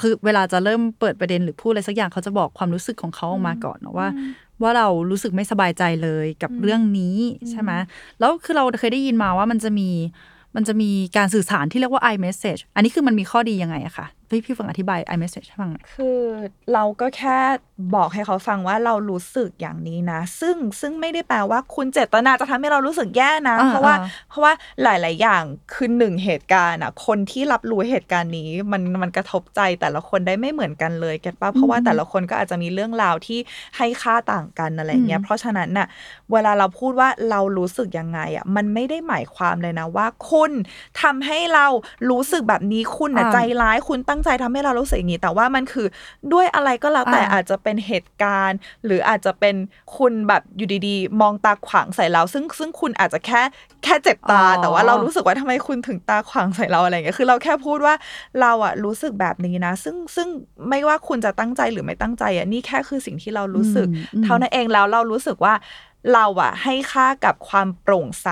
คือเวลาจะเริ่มเปิดประเด็นหรือพูดอะไรสักอย่างเขาจะบอกความรู้สึกของเขาออกมาก่อนเนอะว่า ว่าเรารู้สึกไม่สบายใจเลยกับเรื่องนี้ใช่ไหมแล้วคือเราเคยได้ยินมาว่ามันจะมีมันจะมีการสื่อสารที่เรียกว่า i message อันนี้คือมันมีข้อดียังไงอะคะ พี่พี่เฟิงอธิบาย iMessage ให้ฟังหน่อยคือเราก็แค่บอกให้เขาฟังว่าเรารู้สึกอย่างนี้นะ ซึ่งซึ่งไม่ได้แปลว่าคุณเจตนาจะทำให้เรารู้สึกแย่นะอ่าเพราะว่าอ่าเพราะว่าหลาย ๆ อย่างคือหนึ่งเหตุการณ์อะคนที่รับรู้เหตุการณ์นี้ มันมันกระทบใจแต่ละคนได้ไม่เหมือนกันเลยเก็ตปะเพราะว่าแต่ละคนก็อาจจะมีเรื่องราวที่ให้ค่าต่างกันอะไรเงี้ยอืมเพราะฉะนั้นน่ะเวลาเราพูดว่าเรารู้สึกยังไงอะมันไม่ได้หมายความเลยนะว่า คุณทำให้เรารู้สึกแบบนี้คุณน่ะอ่าใจร้ายคุณตั้งใจทำให้เรารู้สึกอย่างนี้ แต่ว่ามันคือด้วยอะไรก็แล้วแต่อ่าอาจจะเป็นเหตุการณ์ หรืออาจจะเป็นคุณแบบอยู่ดีๆ มองตาขวางใส่เรา ซึ่งซึ่งคุณอาจจะแค่แค่เจ็บตา แต่ว่าเรารู้สึกว่าทำไมคุณถึงตาขวางใส่เราอะไรอย่างเงี้ยคือเราแค่พูดว่าเราอะรู้สึกแบบนี้นะ ซึ่งซึ่งไม่ว่าคุณจะตั้งใจหรือไม่ตั้งใจอะนี่แค่คือสิ่งที่เรารู้สึกอืมอืมเท่านั้นเองแล้วเรารู้สึกว่า เราอะให้ค่ากับความโปร่งใส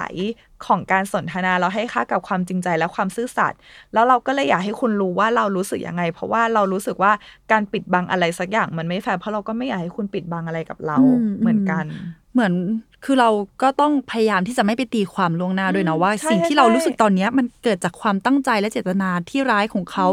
ของการสนทนาเราให้ค่ากับความจริงใจและความซื่อสัตย์แล้วเราก็เลยอยากให้คุณรู้ว่าเรารู้สึกยังไง เพราะว่าเรารู้สึกว่าการปิดบังอะไรสักอย่างมันไม่แฟร์เพราะเราก็ไม่อยากให้คุณปิดบังอะไรกับเราอืมเหมือนกัน เหมือนคือเราก็ต้องพยายามที่จะไม่ไปตีความล่วงหน้าด้วยนะอืมว่าใช่สิ่งที่ใช่เรารู้สึกตอนเนี้ยมันเกิดจากความตั้งใจและเจตนาที่ร้ายของเขา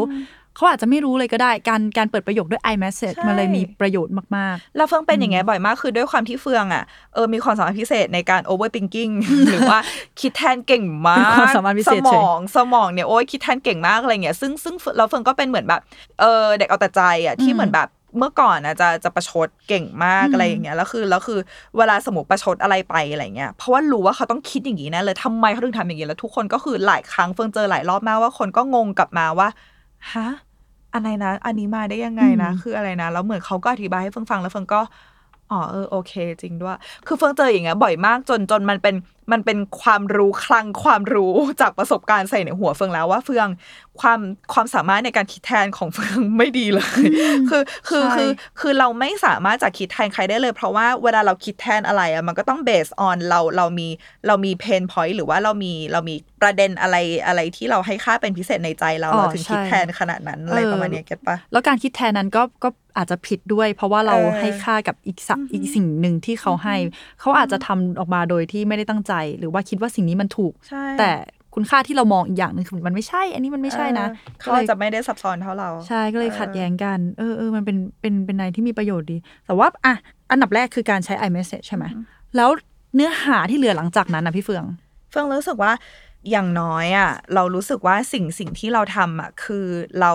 เขาอาจจะไม่รู้เลยก็ได้ การการเปิดประโยคด้วย I message ใช่มันเลยมีประโยชน์มากแล้วเฟืองเป็นอย่างเงี้ยบ่อยมากคือด้วยความที่เฟืองอะเออมีความสามารถพิเศษในการ overthinking หรือว่าคิดแทนเก่งมาเป็นกความสามารถพิเศษสเฉมยองสมองเนี่ยโอ้ยคิดแทนเก่งมากอะไรเงี้ยซึ่งซึ่งเราเฟืองก็เป็นเหมือนแบบเออเด็กเอาแต่ใจอะที่อืมเหมือนแบบเมื่อก่อนอะจะจะประชดเก่งมากอืมอะไรอย่างเงี้ยแล้วคือแล้วคือเวลาสมมติประชดอะไรไปอะไรเงี้ยเพราะว่ารู้ว่าเขาต้องคิดอย่างงี้แน่เลยทำไมเขาถึงทำอย่างงี้แล้วทุกคนก็คือหลายครั้งเฟืองเจอหลายรอบมากว่าคนก็งงกลับมาว่า ฮะอะไรนะ อันนี้มาได้ยังไงนะอืมคืออะไรนะ แล้วเหมือนเขาก็อธิบายให้เฟิงฟังแล้วเฟิงก็ อ๋อเออโอเค จริงด้วย คือเฟิงเจออย่างเงี้ยบ่อยมากจนจนมันเป็น มันเป็นความรู้คลังความรู้จากประสบการณ์ใส่ในหัวเฟิงแล้วว่าเฟืองความความสามารถในการคิดแทนของเฟืองไม่ดีเลย คือคือใช่คือคือเราไม่สามารถจะคิดแทนใครได้เลย เพราะว่าเวลาเราคิดแทนอะไรอะมันก็ต้อง based on เราเรามีเรามี pain point หรือว่าเรามีเรามีประเด็นอะไรอะไรที่เราให้ค่าเป็นพิเศษในใจเราอ๋อเราถึงคิดใช่แทนขนาดนั้นอะไรเออประมาณเนี้ย get ปะๆแล้วการคิดแทนนั้นก็ก็ อาจจะผิดด้วย เพราะว่าเราเออให้ค่ากับอีกสักอีกสิ่งหนึ่งที่เขาให้ เขาอาจจะทำออกมาโดยที่ไม่ได้ตั้งใจ หรือว่าคิดว่าสิ่งนี้มันถูกใช่แต่คุณค่าที่เรามองอีกอย่างหนึ่งคือมันไม่ใช่ อันนี้มันไม่ใช่นะเออเขาอาจจะไม่ได้ซับซ้อนเท่าเรา ใช่ก็เลยเออขัดแย้งกัน เออเออมันเป็นเป็นเป็นอะไรที่มีประโยชน์ดี แต่ว่าอะอันดับแรกคือการใช้ iMessage ใช่ไหมแล้วเนื้อหาที่เหลือหลังจากนั้นนะพี่เฟือง เฟื่องรู้สึกว่าอย่างน้อยอะเรารู้สึกว่าสิ่งสิ่งที่เราทำอะคือเรา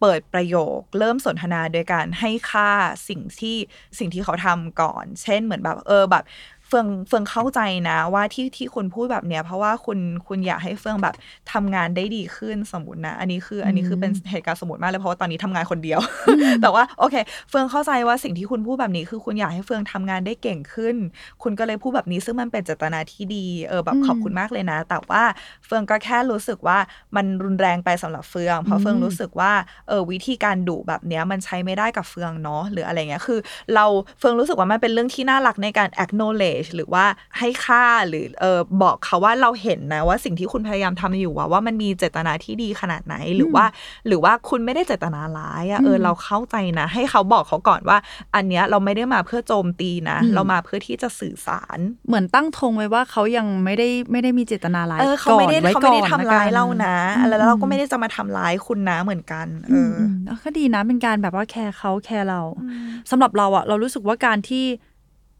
เปิดประโยค เริ่มสนทนาโดยการให้ค่าสิ่งที่สิ่งที่เขาทำก่อน เช่นเหมือนแบบเออแบบ เฟืองเฟืองเข้าใจนะว่าที่ที่คุณพูดแบบเนี้ยเพราะว่าคุณคุณอยากให้เฟืองแบบทำงานได้ดีขึ้นสมมตินะ อันนี้คืออันนี้คือเป็นเหตุการณ์สมมติมากเลยเพราะว่าตอนนี้ทำงานคนเดียว แต่ว่าโอเค เฟืองเข้าใจว่าสิ่งที่คุณพูดแบบนี้คือคุณอยากให้เฟืองทำงานได้เก่งขึ้น คุณก็เลยพูดแบบนี้ซึ่งมันเป็นเจตนาที่ดีเออแบบอืมขอบคุณมากเลยนะ แต่ว่าเฟืองก็แค่รู้สึกว่ามันรุนแรงไปสำหรับเฟือง เพราะเฟืองรู้สึกว่าเออวิธีการดุแบบเนี้ยมันใช้ไม่ได้กับเฟืองเนาะหรืออะไรเงี้ยคือ เราเฟืองรู้สึกว่ามันเป็นเรื่องที่น่ารักในการ acknowledge หรือว่าให้ค่าหรือเออบอกเขาว่าเราเห็นนะว่าสิ่งที่คุณพยายามทำอยู่ว่าว่ามันมีเจตนาที่ดีขนาดไหนหรือว่า หรือว่าคุณไม่ได้เจตนาร้ายอะเอออืมเราเข้าใจนะ ให้เขาบอกเขาก่อนว่า อันเนี้ยเราไม่ได้มาเพื่อโจมตีนะอืมเรามาเพื่อที่จะสื่อสาร เหมือนตั้งธงไว้ว่าเขายังไม่ได้ไม่ได้มีเจตนาร้ายเออเขาไม่ได้ก่อนไว้เขาไม่ได้ก่อนทำร้ายละกันเรานะอืมแล้วเราก็ไม่ได้จะมาทำร้ายคุณนะเหมือนกันเออือมออืมเออก็ดีนะเป็นการแบบว่าแคร์เขาแคร์เราสำหรับเราอะเรารู้สึกว่าการที่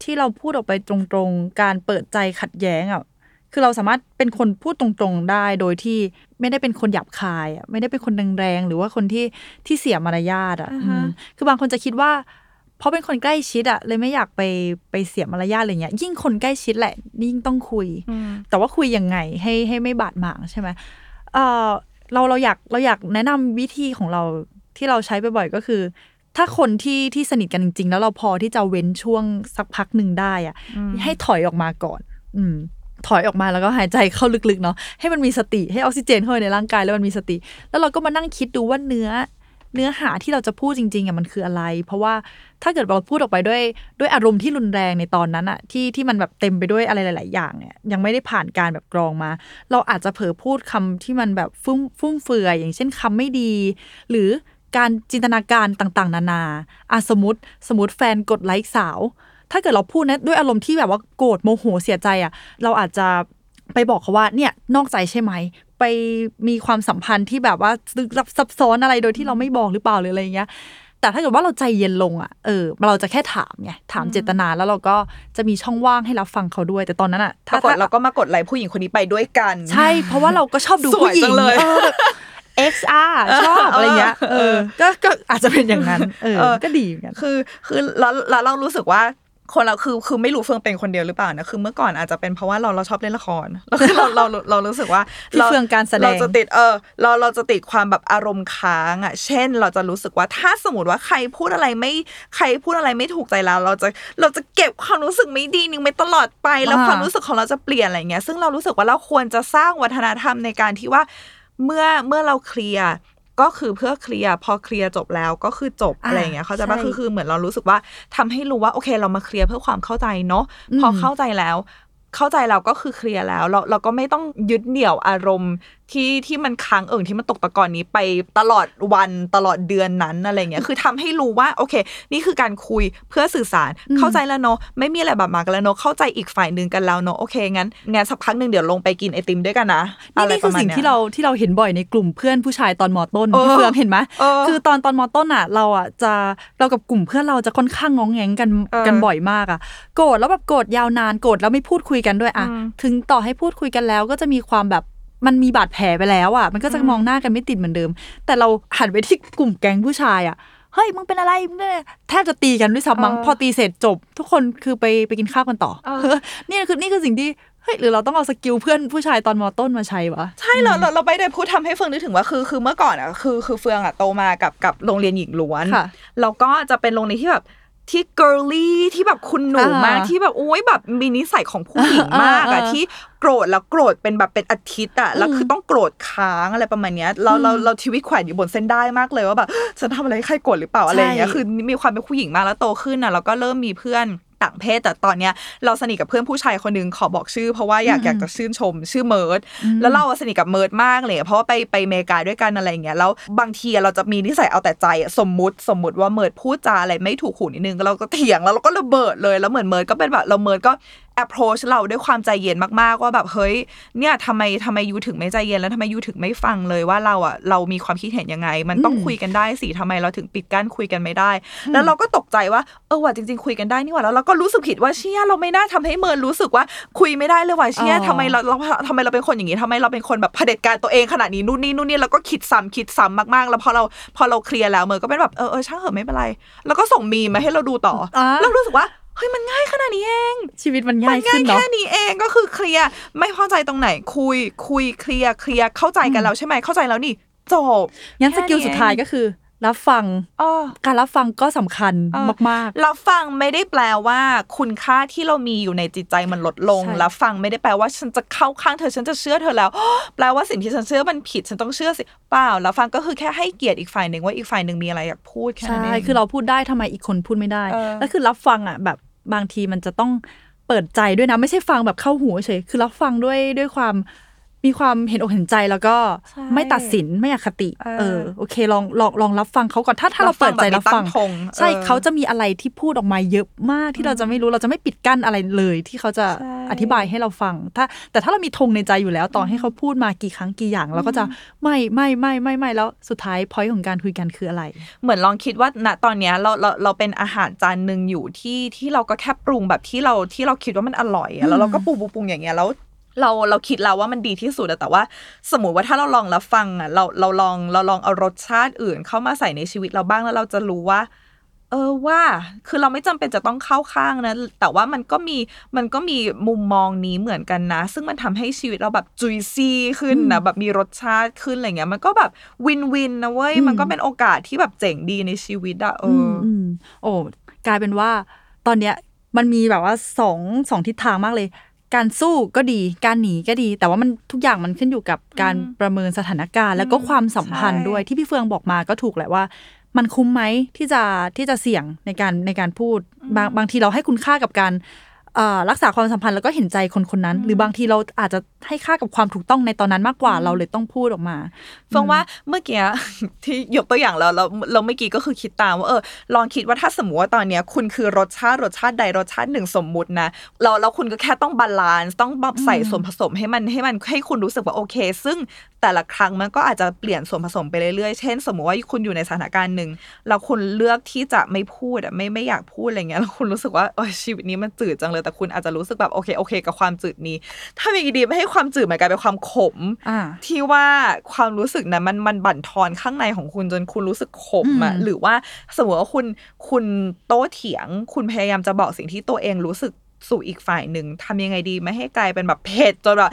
ที่เราพูดออกไปตรงๆ การเปิดใจขัดแย้งอะคือเราสามารถเป็นคนพูดตรงๆได้โดยที่ไม่ได้เป็นคนหยาบคายอะไม่ได้เป็นคนแรงๆหรือว่าคนที่ที่เสียมารยาทอะอ่าฮะอืมคือบางคนจะคิดว่าเพราะเป็นคนใกล้ชิดอะเลยไม่อยากไปไปเสียมารยาทอะไรเงี้ย ยิ่งคนใกล้ชิดแหละยิ่งต้องคุย แต่ว่าคุยยังไงให้ให้ไม่บาดหมางใช่ไหมเออเราเราอยากเราอยากแนะนำวิธีของเราที่เราใช้บ่อยๆก็คือ ถ้าคนที่ที่สนิทกันจริง ๆ แล้วเราพอที่จะเว้นช่วงสักพักหนึ่งได้อะให้ถอยออกมาก่อน อืมถอยออกมาแล้วก็หายใจเข้าลึกๆเนาะให้มันมีสติให้ออกซิเจนเข้าไปในร่างกายแล้วมันมีสติ แล้วเราก็มานั่งคิดดูว่าเนื้อ เนื้อหาที่เราจะพูดจริงๆอะมันคืออะไร เพราะว่าถ้าเกิดเราพูดออกไปด้วยด้วยอารมณ์ที่รุนแรงในตอนนั้นอะที่ที่มันแบบเต็มไปด้วยอะไรหลาย ๆ อย่างเนี่ยยังไม่ได้ผ่านการแบบกรองมา เราอาจจะเผลอพูดคำที่มันแบบฟุ่มฟุ่มเฟือยอย่างเช่นคำไม่ดี หรือ การจินตนาการต่างๆ นานาอะสมมติสมมติแฟนกดไลค์สาว ถ้าเกิดเราพูดนะด้วยอารมณ์ที่แบบว่าโกรธโมโหเสียใจอะ เราอาจจะไปบอกเขาว่าเนี่ยนอกใจใช่ไหม ไปมีความสัมพันธ์ที่แบบว่าลึกลับซับซ้อนอะไรโดยที่เราไม่บอกหรือเปล่าหรืออะไรอย่างเงี้ยแต่ถ้าเกิดว่าเราใจเย็นลงอะ เออ เราจะแค่ถามไง ถามเจตนาแล้วเราก็จะมีช่องว่างให้รับฟังเขาด้วย แต่ตอนนั้นอะปรากฏเราก็มากดไลค์ผู้หญิงคนนี้ไปด้วยกัน ใช่ เพราะว่าเราก็ชอบดูสวยผู้หญิจังงเลยเออแบบ XR ชอบอะไรเงี้ยเออก็ก็อาจจะเป็นอย่างนั้นเออเออ ก็ดีเหมือนกันคือ คือแล้วแล้วเรารู้สึกว่าคนเราคือคือไม่รู้เฟืองเป็นคนเดียวหรือเปล่านะคือเมื่อก่อนอาจจะเป็นเพราะว่าเราเราชอบเล่นละครแล้วคือเราเราเรารู้สึกว่าพี่เฟืองการแสดงเราจะติดเออเราเราจะติดความแบบอารมณ์ค้างอะ เช่น เราจะรู้สึกว่าถ้าสมมติว่าใครพูดอะไรไม่ใครพูดอะไรไม่ถูกใจเราเราจะเราจะเก็บความรู้สึกไม่ดีนิ่งไปตลอดไปแล้วอ่าความรู้สึกของเราจะเปลี่ยนอะไรเงี้ยซึ่งเรารู้สึกว่าเราควรจะสร้างวัฒนธรรมในการที่ว่า เมื่อเมื่อเราเคลียร์ก็คือเพื่อเคลียร์พอเคลียร์จบแล้วก็คือจบอ่าอะไรอย่างเงี้ยเขาใจปะใช่คือคือเหมือนเรารู้สึกว่าทำให้รู้ว่าโอเค เรามาเคลียร์เพื่อความเข้าใจเนาะอืมพอเข้าใจแล้ว เข้าใจเราก็คือเคลียร์แล้ว เราเราก็ไม่ต้องยึดเหนี่ยวอารมณ์ ที่ที่มันค้างเอิ่งที่มันตกตะกอนนี้ไปตลอดวันตลอดเดือนนั้นอะไรเงี้ยคือทำให้รู้ว่าโอเค นี่คือการคุยเพื่อสื่อสารอืมเข้าใจแล้วเนาะไม่มีอะไรบาดหมางกันแล้วเนาะเข้าใจอีกฝ่ายหนึ่งกันแล้วเนาะโอเคงั้นงั้นสักพักหนึ่งเดี๋ยวลงไปกินไอติมด้วยกันนะนี่อะไรนี่ปคือระมาณสิ่งเนี้ยที่เราที่เราเห็นบ่อยในกลุ่มเพื่อนผู้ชายตอนมอต้นเออพี่เฟืองเห็นไหมเออคือตอนตอนมอต้นอะ เราอะจะเรากับกลุ่มเพื่อนเราจะค่อนข้างงองแงงกันเออกันบ่อยมากอะโกรธแล้วแบบโกรธยาวนานโกรธแล้วไม่พูดคุยกันด้วยอะอืมถึงต่อให้พูดคุยกันแล้วก็จะมีความแบบ มันมีบาดแผลไปแล้วอะ มันก็จะอืมมองหน้ากันไม่ติดเหมือนเดิม แต่เราหันไปที่กลุ่มแก๊งผู้ชายอะเฮ้ยมึงเป็นอะไรมึงเป็นอะไรแทบจะตีกันด้วยซ้ำมั้งพอตีเสร็จจบ ทุกคนคือไปไปกินข้าวกันต่อเออนี่คือนี่คือสิ่งที่เฮ้ยหรือเราต้องเอา skill เพื่อนผู้ชายตอนมอต้นมาใช้วะใช่เราเราเราไปได้พูดทำให้เฟืองนึกถึงว่าคือคือเมื่อก่อนอะคือคือเฟืองอะโตมากับกับโรงเรียนหญิงล้วนค่ะแล้วก็จะเป็นโรงเรียนที่แบบ ที่ girly ที่แบบคุณหนูอ่ามมากที่แบบโอ้ยแบบมีนิสัยของผู้หญิงมากอ่าอะอ่าที่โกรธแล้วโกรธเป็นแบบเป็นอาทิตย์อะแล้วคือต้องโกรธค้างอะไรประมาณเนี้ยเราเราเราชีวิตแขวนอยู่บนเส้นได้มากเลยว่าแบบฉันทำอะไรให้ใครโกรธหรือเปล่าอะไรอย่างเงี้ยใช่คือมีความเป็นผู้หญิงมากแล้วโตขึ้นอะเราก็เริ่มมีเพื่อน ต่างเพศ แต่ตอนเนี้ยเราสนิทกับเพื่อนผู้ชายคนหนึ่งขอบอกชื่อ เพราะว่าอยากอยากจะชื่นชม ชื่อเมิร์ดแล้วเราอะสนิทกับเมิร์ดมากเลยเพราะว่าไปไปอเมริกาด้วยกันอะไรอย่างเงี้ยแล้วบางทีเราจะมีนิสัยเอาแต่ใจอะสมมุติสมมุติว่าเมิร์ดพูดจาอะไรไม่ถูกหูนิดนึงเราก็เถียงแล้วเราก็ระเบิดเลยแล้วเหมือนเมิร์ดก็เป็นแบบเราเมิร์ดก็ approach เราด้วยความใจเย็นมากๆ ว่าแบบเฮ้ยเนี่ยทำไมทำไม you ถึงไม่ใจเย็นแล้วทำไม you ถึงไม่ฟังเลยว่าเราอะเรามีความคิดเห็นยังไง มันต้องอืมคุยกันได้สิทำไมเราถึงปิดกั้นคุยกันไม่ได้ แล้วเราก็ตกใจว่าเออว่ะจริง ๆ คุยกันได้นี่หว่าแล้วเราก็รู้สึกผิดว่าเชี่ยเราไม่น่าทำให้เมินรู้สึกว่าคุยไม่ได้เลยว่ะเชี่ยอ๋อทำไมเราเราทำไมเราเป็นคนอย่างนี้ทำไมเราเป็นคนแบบเผด็จการตัวเองขนาดนี้นู่นนี่นู่นนี่แล้วก็คิดซ้ำคิดซ้ำมากๆ แล้วพอเราพอเราเคลียร์แล้วเมินก็เป็นแบบเออเออช่างเหอะไม่เป็นไร แล้วก็ส่งมีมมาให้เราดูต่อออ่าเรารู้สึกว่า เฮ้ยมันง่ายขนาดนี้เอง ชีวิตมันมัง่ายนง่าขึ้ยนเนาะแค่นี้เองก็คือเคลียร์ไม่พอใจตรงไหนคุย คุยเคลียร์เคลียร์เข้าใจกันแล้วใช่ไหมเข้าใจแล้วนี่จบงั้นสกิลแค่นี้สุดท้ายก็คือ รับฟังอ๋อการรับฟังก็สำคัญเออมากรับฟังไม่ได้แปลว่า คุณค่าที่เรามีอยู่ในจิตใจมันลดลงใช่รับฟังไม่ได้แปลว่าฉันจะเข้าข้างเธอฉันจะเชื่อเธอแล้วแปลว่าสิ่งที่ฉันเชื่อมันผิดฉันต้องเชื่อสิเปล่ารับฟังก็คือแค่ให้เกียรติอีกฝ่ายหนึ่งว่าอีกฝ่ายหนึ่งมีอะไรอยากพูดๆแค่ใช่นั้นเองคือเราพูดได้ทำไมอีกคนพูดไม่ได้เออแล้วคือรับฟังอะแบบ บางทีมันจะต้องเปิดใจด้วยนะ ไม่ใช่ฟังแบบเข้าหูเฉย คือเราฟังด้วยด้วยความ มีความเห็นอกเห็นใจแล้วก็ใช่ไม่ตัดสินไม่อคติเออเออโอเค ลองลองลองรับฟังเขาก่อนถ้าถ้าเราเปิดใจรับฟังแบบไม่ตั้ธงใช่ออเขาจะมีอะไรที่พูดออกมาเยอะมากที่เราจะไม่รู้เราจะไม่ปิดกั้นอะไรเลย ที่เขาจะใช่อธิบายให้เราฟัง ถ้า แต่ถ้าเรามีธงในใจอยู่แล้วตอนให้เขาพูดมากี่ครั้งกี่อย่างเราก็จะไม่ไม่ไม่ไม่ไม่แล้วสุดท้ายพอยของการคุยกันคืออะไร เหมือนลองคิดว่าณตอนเนี้ยเราเราเราเป็นอาหารจานหนึ่งอยู่ที่ที่เราก็แค่ปรุงแบบที่เราที่เราคิดว่ามันอร่อยอะแล้วเราก็ปรุงปรุงปรุงอย่างเงี้ยแล้ว เราเราคิดแล้วว่ามันดีที่สุดอะแต่ว่า สมมติว่าถ้าเราลองรับฟังอะเราเราลองเราลองเอารสชาติอื่น เข้ามาใส่ในชีวิตเราบ้างแล้วเราจะรู้ว่า เออว่า คือเราไม่จำเป็นจะต้องเข้าข้างนะ แต่ว่ามันก็มีมันก็มีมุมมองนี้เหมือนกันนะ ซึ่งมันทำให้ชีวิตเราแบบจุยซี่ขึ้นนะแบบมีรสชาติขึ้นอะไรเงี้ย มันก็แบบวินวินนะเว้ยอืมมันก็เป็นโอกาสที่แบบเจ๋งดีในชีวิตอะเอออมโอ้กลายเป็นว่า ตอนเนี้ยมันมีแบบว่าสองสองทิศทางมากเลย การสู้ก็ดี การหนีก็ดี แต่ว่ามันทุกอย่างมันขึ้นอยู่กับการอืมประเมินสถานการณ์ แล้วก็อืมความสัมพันธ์ใช่ด้วยที่พี่เฟืองบอกมาก็ถูกแหละว่า มันคุ้มไหมที่จะที่จะเสี่ยงในการในการพูดบางบางทีเราให้คุณค่ากับการเอ่อ รักษาความสัมพันธ์แล้วก็เห็นใจคนคนนั้น หรือบางทีเราอาจจะให้ค่ากับความถูกต้องในตอนนั้นมากกว่าเราเลยต้องพูดออกมาเฟังว่าเมื่อกี้ที่ยกตัวอย่างแล้วเราเราเมื่อกี้ก็คือคิดตามว่าเออลองคิดว่าถ้าสมมติว่าตอนเนี้ยคุณคือรสชาติรสชาติใดรสชาติหนึ่งสมมุตินะเราแล้วคุณก็แค่ต้อง balance ต้องแบบใส่ส่วนผสมให้มันให้มันให้คุณรู้สึกว่าโอเค ซึ่งแต่ละครั้งมันก็อาจจะเปลี่ยนส่วนผสมไปเรื่อยๆ เช่น สมมติว่าคุณอยู่ในสถานการณ์หนึ่งแล้วคุณเลือกที่จะไม่พูดอะไม่ไม่อยากพูดอะไรเงี้ยแล้วคุณรู้สึกว่าโอ้ยชีวิตนี้มันจืดจังเลยแต่คุณอาจจะรู้สึกแบบโอเคโอเค กับความจืดนี้ถ้ามีดีไม่ให้ความจืดมันกลายเป็นความขมอ่าที่ว่าความรู้สึกนั้นมันมันบั่นทอนข้างในของคุณจนคุณรู้สึกขมอะอืมหรือว่าสมมติว่าคุณคุณโต้เถียง คุณพยายามจะบอกสิ่งที่ตัวเองรู้สึก สู่อีกฝ่ายหนึ่งทำยังไงดีไม่ให้กลายเป็นแบบเผ็ดจนแบบ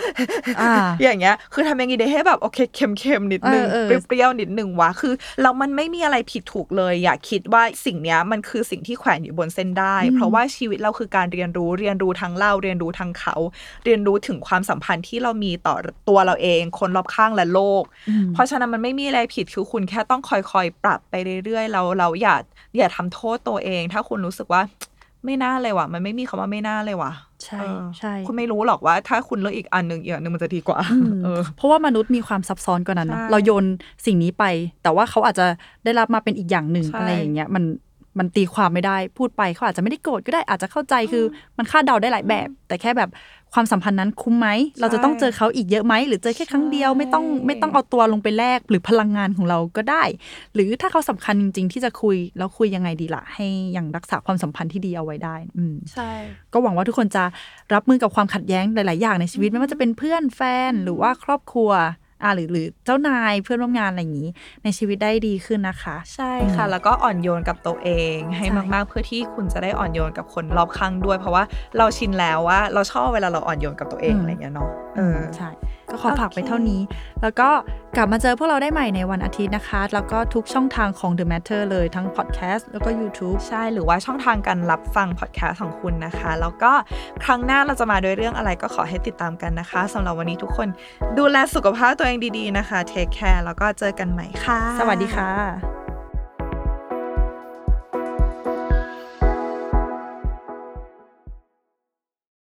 อ่าอย่างเงี้ย คือทำยังไงดีให้แบบโอเคเค็มๆนิดนึงเออเออเปรี้ยวๆนิดนึงวะคือแล้วมันไม่มีอะไรผิดถูกเลย อย่าคิดว่าสิ่งเนี้ยมันคือสิ่งที่แขวนอยู่บนเส้นได้ เพราะว่าชีวิตเราคือการเรียนรู้เรียนรู้ทั้งเราเรียนรู้ทั้งเขา เรียนรู้ถึงความสัมพันธ์ที่เรามีต่อตัวเราเอง คนรอบข้างและโลกอืมเพราะฉะนั้นมันไม่มีอะไรผิดคือคุณแค่ต้องคอยๆปรับไปเรื่อยๆเราเราอย่าอย่าทำโทษตัวเอง ถ้าคุณรู้สึกว่า ไม่น่าเลยว่ะ มันไม่มีคำว่าไม่น่าเลยว่ะ ใช่เออใช่ คุณไม่รู้หรอกว่า ถ้าคุณเลือกอีกอันหนึ่งอีกอันหนึ่งมันจะดีกว่าอืมเออเพราะว่ามนุษย์มีความซับซ้อนกว่านั้นเนอะใช่เราโยนสิ่งนี้ไป แต่ว่าเขาอาจจะได้รับมาเป็นอีกอย่างหนึ่งใช่อะไรอย่างเงี้ย มัน มันตีความไม่ได้พูดไปเขาอาจจะไม่ได้โกรธก็ได้อาจจะเข้าใจคือมันคาดเดาได้หลายแบบ แต่แค่แบบความสัมพันธ์นั้นคุ้มไหมเราจะต้องเจอเขาอีกเยอะไหมหรือเจอแค่ครั้งเดียวไม่ต้องไม่ต้องเอาตัวลงไปแลกหรือพลังงานของเราก็ได้ หรือถ้าเขาสำคัญจริง ๆ ที่จะคุยแล้วคุยยังไงดีล่ะ ให้ยังรักษาความสัมพันธ์ที่ดีเอาไว้ได้ อืมใช่ ก็หวังว่าทุกคนจะรับมือกับความขัดแย้งหลาย ๆ อย่างในชีวิตไม่ว่าจะเป็นเพื่อนแฟนหรือว่าครอบครัว อ่าหรือหรือเจ้านายเพื่อนร่วมงานอะไรอย่างนี้ ในชีวิตได้ดีขึ้นนะคะ ใช่ค่ะ แล้วก็อ่อนโยนกับตัวเองให้ใช่มากๆ เพื่อที่คุณจะได้อ่อนโยนกับคนรอบข้างด้วย เพราะว่าเราชินแล้วว่าเราชอบเวลาเราอ่อนโยนกับตัวเองอะไรอย่างเงี้ยเนาะเออใช่ ก็ขอฝากไปโอเคเท่านี้ แล้วก็กลับมาเจอพวกเราได้ใหม่ในวันอาทิตย์นะคะ แล้วก็ทุกช่องทางของ The Matter เลยทั้งพอดแคสต์แล้วก็ YouTube ใช่หรือว่าช่องทางการรับฟังพอดแคสต์ของคุณนะคะ แล้วก็ครั้งหน้าเราจะมาด้วยเรื่องอะไรก็ขอให้ติดตามกันนะคะสำหรับวันนี้ทุกคนดูแลสุขภาพตัวเองดีๆนะคะเทคแคร์แล้วก็เจอกันใหม่ค่ะ สวัสดีค่ะ